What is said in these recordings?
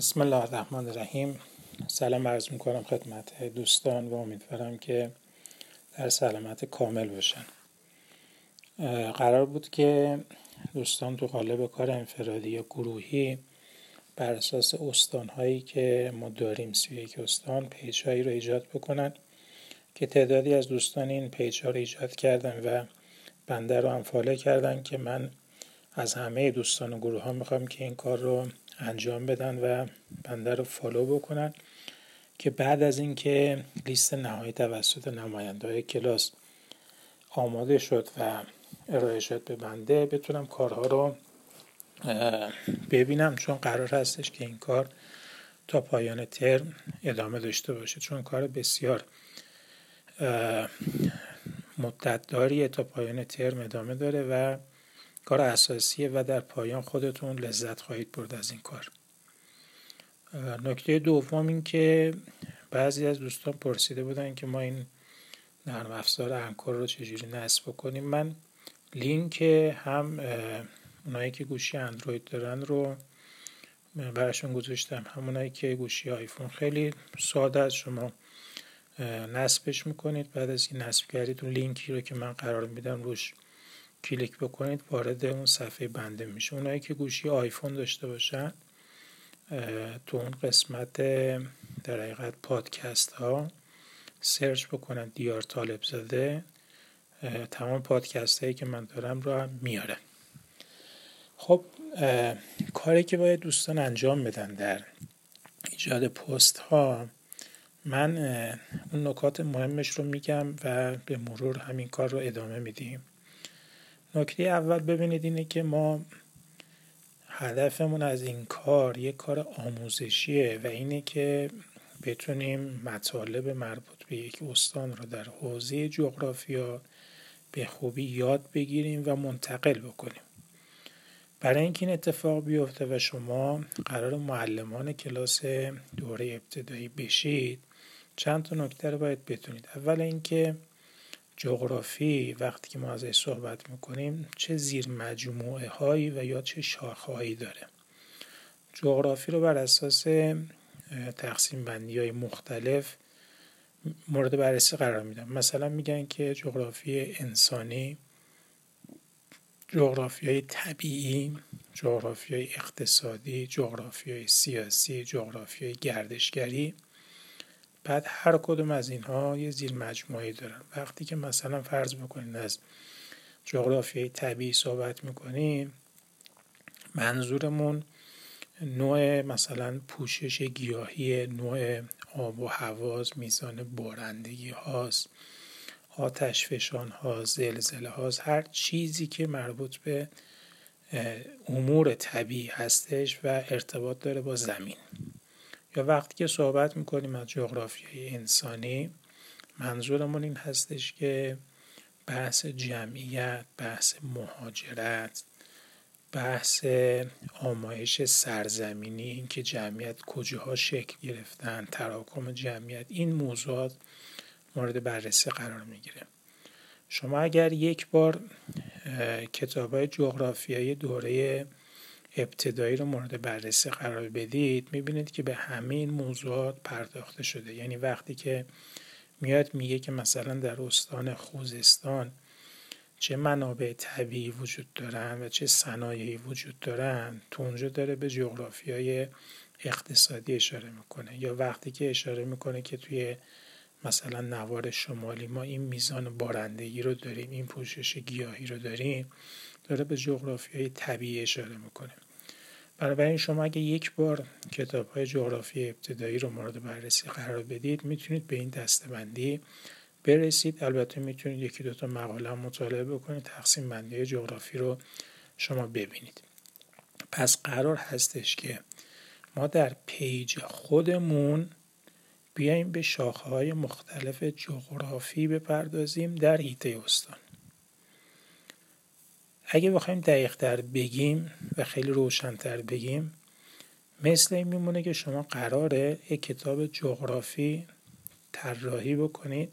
بسم الله الرحمن الرحیم. سلام عرض می‌کنم خدمت دوستان و امیدوارم که در سلامت کامل باشن. قرار بود که دوستان تو قالب کار انفرادی یا گروهی بر اساس استان هایی که ما داریم سی یک استان page هایی رو ایجاد بکنن که تعدادی از دوستان این page ها رو ایجاد کردن و بنده رو هم follow کردن که من از همه دوستان و گروه ها می‌خوام که این کار رو انجام بدن و بنده رو فالو بکنن که بعد از اینکه لیست نهایی توسط نماینده های کلاس آماده شد و ارائه شد به بنده بتونم کارها رو ببینم. چون قرار هستش که این کار تا پایان ترم ادامه داشته باشه. چون کار بسیار مدت داریه تا پایان ترم ادامه داره و کار اساسیه و در پایان خودتون لذت خواهید برد از این کار. نکته دوم این که بعضی از دوستان پرسیده بودن که ما این نرم افزار انکور رو چجوری نصب کنیم من لینک هم اونایی که گوشی اندروید دارن رو براشون گذاشتم. همونایی که گوشی آیفون خیلی ساده از شما نصبش می‌کنید. بعد از این نصب کردید اون لینکی رو که من قرار میدم روش کلیک بکنید وارد اون صفحه بنده میشه. اونایی که گوشی آیفون داشته باشن تو اون قسمت در حقیقت پادکست ها search بکنن دیار طالب زده تمام پادکست هایی که من دارم رو هم میاره. خب کاری که باید دوستان انجام بدن در ایجاد پست ها من اون نکات مهمش رو میگم و به مرور همین کار رو ادامه میدیم. نکته اول ببینید اینه که ما هدفمون از این کار یک کار آموزشیه و اینه که بتونیم مطالب مربوط به یک استان رو در حوزه جغرافیا به خوبی یاد بگیریم و منتقل بکنیم. برای اینکه این اتفاق بیفته و شما قرار معلمان کلاس دوره ابتدایی بشید چند تا نکته رو باید بتونید. اول اینکه جغرافی وقتی که ما ازش صحبت می‌کنیم چه زیر مجموعه هایی و یا چه شاخه هایی داره. جغرافی رو بر اساس تقسیم بندی های مختلف مورد بررسی قرار میدم مثلا میگن که جغرافی انسانی جغرافی های طبیعی جغرافی های اقتصادی جغرافی های سیاسی جغرافی های گردشگری. بعد هر کدوم از اینها یه زیر مجموعه دارن. وقتی که مثلا فرض بکنید از جغرافیای طبیعی صحبت می‌کنیم منظورمون نوع مثلا پوشش گیاهی نوع آب و هواز میزان بارندگی هاست آتش فشان ها زلزله هاست هر چیزی که مربوط به امور طبیعی هستش و ارتباط داره با زمین. یا وقتی که صحبت می‌کنیم از جغرافیای انسانی منظورمون این هستش که بحث جمعیت بحث مهاجرت بحث آمایش سرزمینی اینکه جمعیت کجاها شکل گرفتن تراکم جمعیت این موضوعات مورد بررسی قرار می‌گیره. شما اگر یک بار کتاب های جغرافیایی دوره ابتدایی رو مورد بررسی قرار بدید می‌بینید که به همه این موضوعات پرداخته شده. یعنی وقتی که میاد میگه که مثلا در استان خوزستان چه منابع طبیعی وجود دارن و چه صنایعی وجود دارن تو اونجا داره به های اقتصادی اشاره می‌کنه. یا وقتی که اشاره می‌کنه که توی مثلا نوار شمالی ما این میزان بارندگی رو داریم این پوشش گیاهی رو داریم داره به جغرافی های طبیعی اشاره می‌کنه. بنابراین شما اگه یک بار کتاب های جغرافی ابتدایی رو مورد بررسی قرار بدید می‌تونید به این دستبندی برسید. البته می‌تونید یکی دوتا مقاله مطالعه بکنید تقسیم بندی جغرافی رو شما ببینید. پس قرار هستش که ما در پیج خودمون بیایم به شاخه های مختلف جغرافی بپردازیم در هیته استان. اگه بخوایم دقیقتر بگیم و خیلی روشنتر بگیم مثل این میمونه که شما قراره یک کتاب جغرافی طراحی بکنید.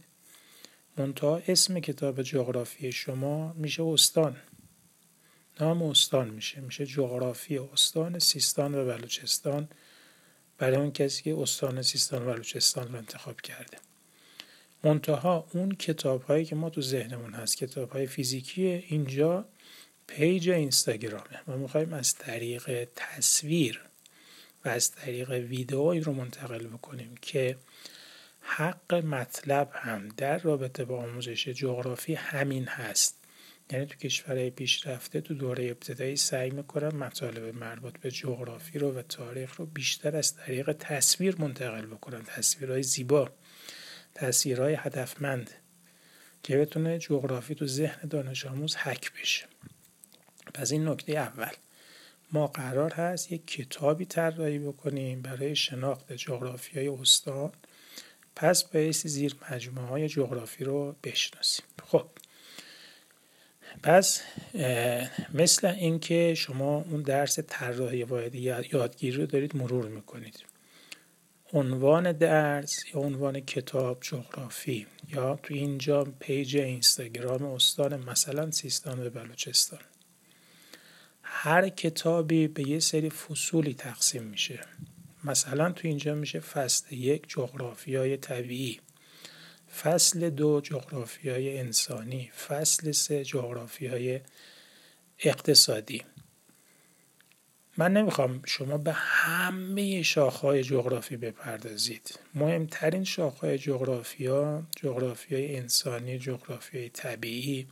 منتها اسم کتاب جغرافی شما میشه استان. نام استان میشه. میشه جغرافی استان سیستان و بلوچستان. برای اون کسی که استان سیستان و بلوچستان رو انتخاب کرده. منتها اون کتاب هایی که ما تو ذهنمون هست کتاب های فیزیکی اینجا پیج اینستاگرامه. ما می‌خوایم از طریق تصویر و از طریق ویدئویی رو منتقل بکنیم که حق مطلب هم در رابطه با آموزش جغرافی همین هست. یعنی تو کشورهای پیشرفته تو دوره ابتدایی سعی می‌کنن مطالب مربوط به جغرافی رو و تاریخ رو بیشتر از طریق تصویر منتقل بکنن تصویرهای زیبا تصویرهای هدفمند که بتونه جغرافی تو ذهن دانش آموز حک بشه. پس این نکته اول. ما قرار هست یک کتابی طراحی بکنیم برای شناخت جغرافی های استان. پس بایستی زیر مجموعه های جغرافی رو بشناسیم. خب. پس مثل اینکه شما اون درس طراحی واحدی یادگیری رو دارید مرور می‌کنید. عنوان درس یا عنوان کتاب جغرافی یا تو اینجا پیج اینستاگرام استان مثلا سیستان و بلوچستان. هر کتابی به یه سری فصولی تقسیم میشه. مثلا تو اینجا میشه فصل یک جغرافی های طبیعی. فصل دو جغرافی های انسانی فصل سه جغرافی های اقتصادی. من نمی‌خوام شما به همه شاخهای جغرافی بپردازید. مهمترین شاخهای جغرافی ها جغرافی های انسانی جغرافی های طبیعی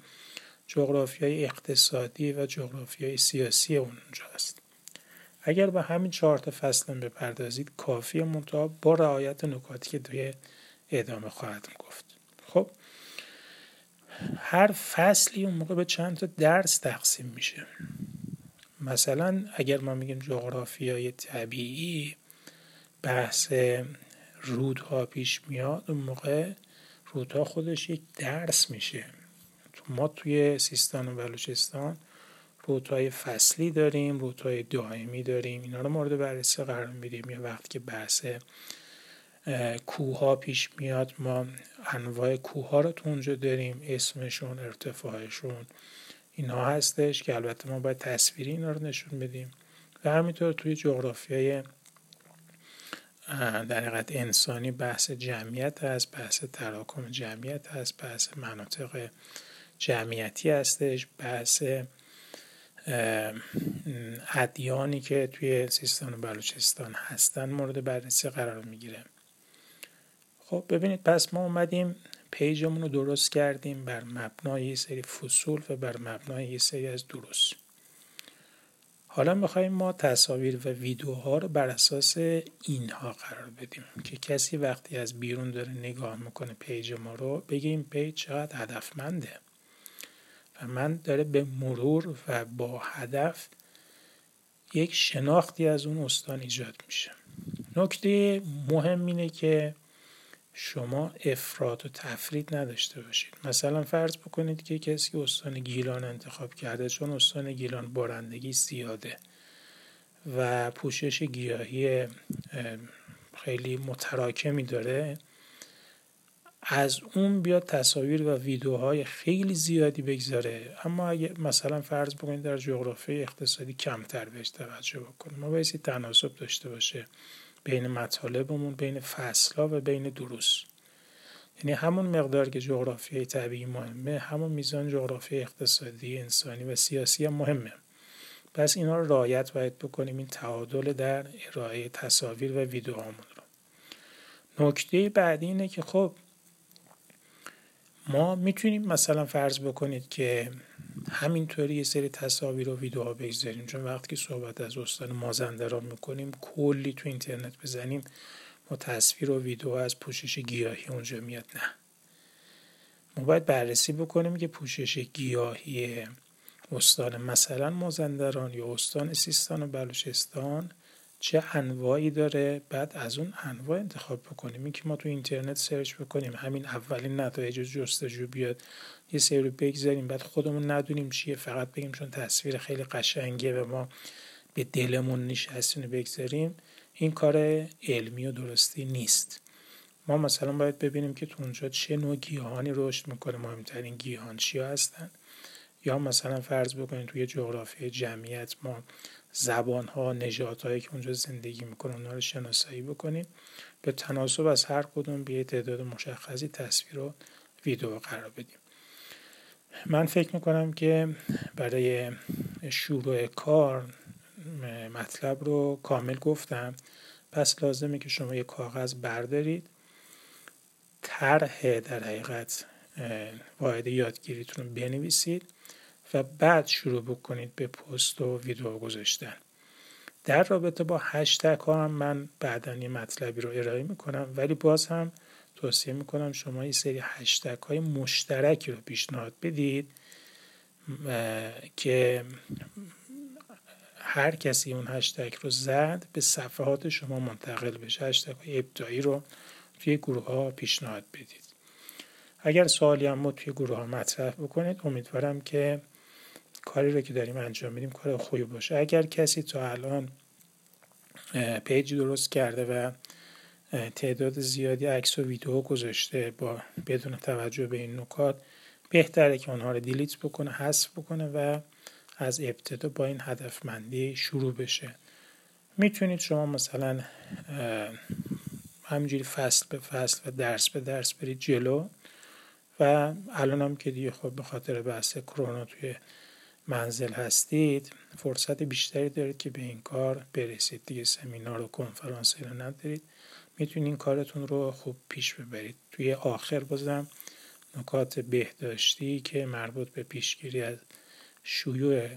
جغرافی های اقتصادی و جغرافی های سیاسی اونجا است اگر به همین چهار تا فصل بپردازید کافی منتها با رعایت نکاتی که توی ادامه خواهد گفت. خب هر فصلی اون موقع به چند تا درس تقسیم میشه. مثلا اگر ما میگیم جغرافیای طبیعی بحث رودها پیش میاد اون موقع رودها خودش یک درس میشه. ما توی سیستان و بلوچستان رودهای فصلی داریم رودهای دائمی داریم. اینا رو مورد بررسی قرار میدیم. یا وقتی که بحث کوه پیش میاد ما انواع کوه رو تو اونجا داریم اسمشون ارتفاعشون اینا هستش که البته ما باید تصویری اینا رو نشون بدیم. و همینطور توی جغرافیای در حقیقت انسانی بحث جمعیت هست بحث تراکم جمعیت هست بحث مناطق جمعیتی هستش بحث ادیانی که توی سیستان و بلوچستان هستن مورد بررسی قرار می‌گیره. خب ببینید پس ما اومدیم page مون رو درست کردیم بر مبنای یه سری فصول و بر مبنای یه سری از درست حالا می‌خوایم ما تصاویر و ویدیوها رو بر اساس اینها قرار بدیم که کسی وقتی از بیرون داره نگاه می‌کنه page ما رو بگه این page چقدر هدفمنده و من داره به مرور و با هدف یک شناختی از اون استان ایجاد میشه. نکته مهم اینه که شما افراد و تفرید نداشته باشید. مثلا فرض بکنید که کسی استان گیلان انتخاب کرده چون استان گیلان بارندگی زیاده و پوشش گیاهی خیلی متراکمی داره از اون بیاد تصاویر و ویدیوهای خیلی زیادی بگذاره. اما اگه مثلا فرض بکنید در جغرافی اقتصادی کمتر بهش توجه بکنیم. ما باید تناسب داشته باشه. بین مطالبمون بین فصلها و بین دروس. یعنی همون مقدار که جغرافی طبیعی مهمه همون میزان جغرافی اقتصادی انسانی و سیاسی هم مهمه. پس اینا رو رعایت باید بکنیم این تعادل در ارائه تصاویر و ویدیوهامون رو. نکته بعدی اینه که خب ما می‌تونیم مثلا فرض بکنید که همینطوری یه سری تصاویر و ویدیوها بگذاریم. چون وقتی که صحبت از استان مازندران می‌کنیم کلی تو اینترنت بزنیم ما تصویر و ویدیو از پوشش گیاهی اونجا میاد نه. ما باید بررسی بکنیم که پوشش گیاهی استان مثلا مازندران یا استان سیستان و بلوچستان چه انواعی داره بعد از اون انواع انتخاب بکنیم. این که ما تو اینترنت سرچ بکنیم همین اولین نتایج جستجو بیاد یه سری رو بگذاریم بعد خودمون ندونیم چیه فقط بگیم چون تصویر خیلی قشنگه و ما به دلمون نشستیم رو بگذاریم. این کار علمی و درستی نیست. ما مثلا باید ببینیم که تو اونجا چه نوع گیاهانی رشد می‌کنه. مهمترین گیاهان چیا هستن؟ یا مثلا فرض بکنیم توی جغرافی جمعیت ما زبان ها نجات هایی که اونجا زندگی می‌کنن اونها رو شناسایی بکنید به تناسب از هر کدوم به تعداد مشخصی تصویر و ویدیو قرار بدیم. من فکر می‌کنم که برای شروع کار مطلب رو کامل گفتم. پس لازمه که شما یه کاغذ بردارید. طرح در حقیقت واحد یادگیریتون رو بنویسید. و بعد شروع بکنید به پست و ویدیو گذاشتن. در رابطه با هشتگ ها هم من بعدا یه مطلبی رو ارائه می‌کنم ولی باز هم توصیه می‌کنم شما یه سری هشتگ های مشترکی رو پیشنهاد بدید که هر کسی اون هشتگ رو زد به صفحات شما منتقل بشه. هشتگ های ابداعی رو توی گروه ها پیشنهاد بدید. اگر سوالی هم توی گروه ها مطرح بکنید امیدوارم که کاری رو که داریم انجام میدیم کار خوبی باشه. اگر کسی تا الان پیجی درست کرده و تعداد زیادی عکس و ویدیو گذاشته با بدون توجه به این نکات بهتره که اونها رو دیلیت بکنه حذف بکنه و از ابتدا با این هدفمندی شروع بشه. می‌تونید شما مثلا همینجوری فصل به فصل و درس به درس برید جلو و الان هم که دیگه خب به خاطر بحث کرونا توی منزل هستید فرصت بیشتری دارید که به این کار برسید. دیگه سمینار و کنفرانس رو ندارید. می‌تونید این کارتون رو خوب پیش ببرید. توی آخر بازم نکات بهداشتی که مربوط به پیشگیری از شیوع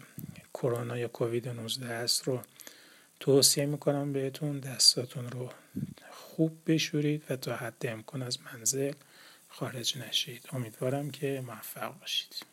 کرونا یا کووید 19 است رو توصیه می‌کنم بهتون. دستاتون رو خوب بشورید و تا حد امکان از منزل خارج نشید. امیدوارم که موفق باشید.